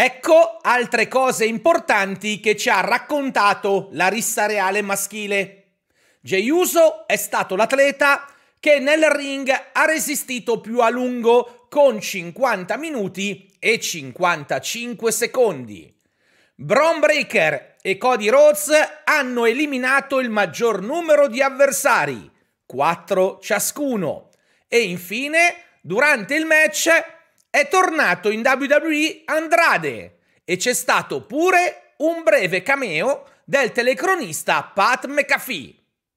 Ecco altre cose importanti che ci ha raccontato la rissa reale maschile. Jey Uso è stato l'atleta che nel ring ha resistito più a lungo con 50 minuti e 55 secondi. Braun Breaker e Cody Rhodes hanno eliminato il maggior numero di avversari, 4 ciascuno. E infine, durante il match, è tornato in WWE Andrade e c'è stato pure un breve cameo del telecronista Pat McAfee.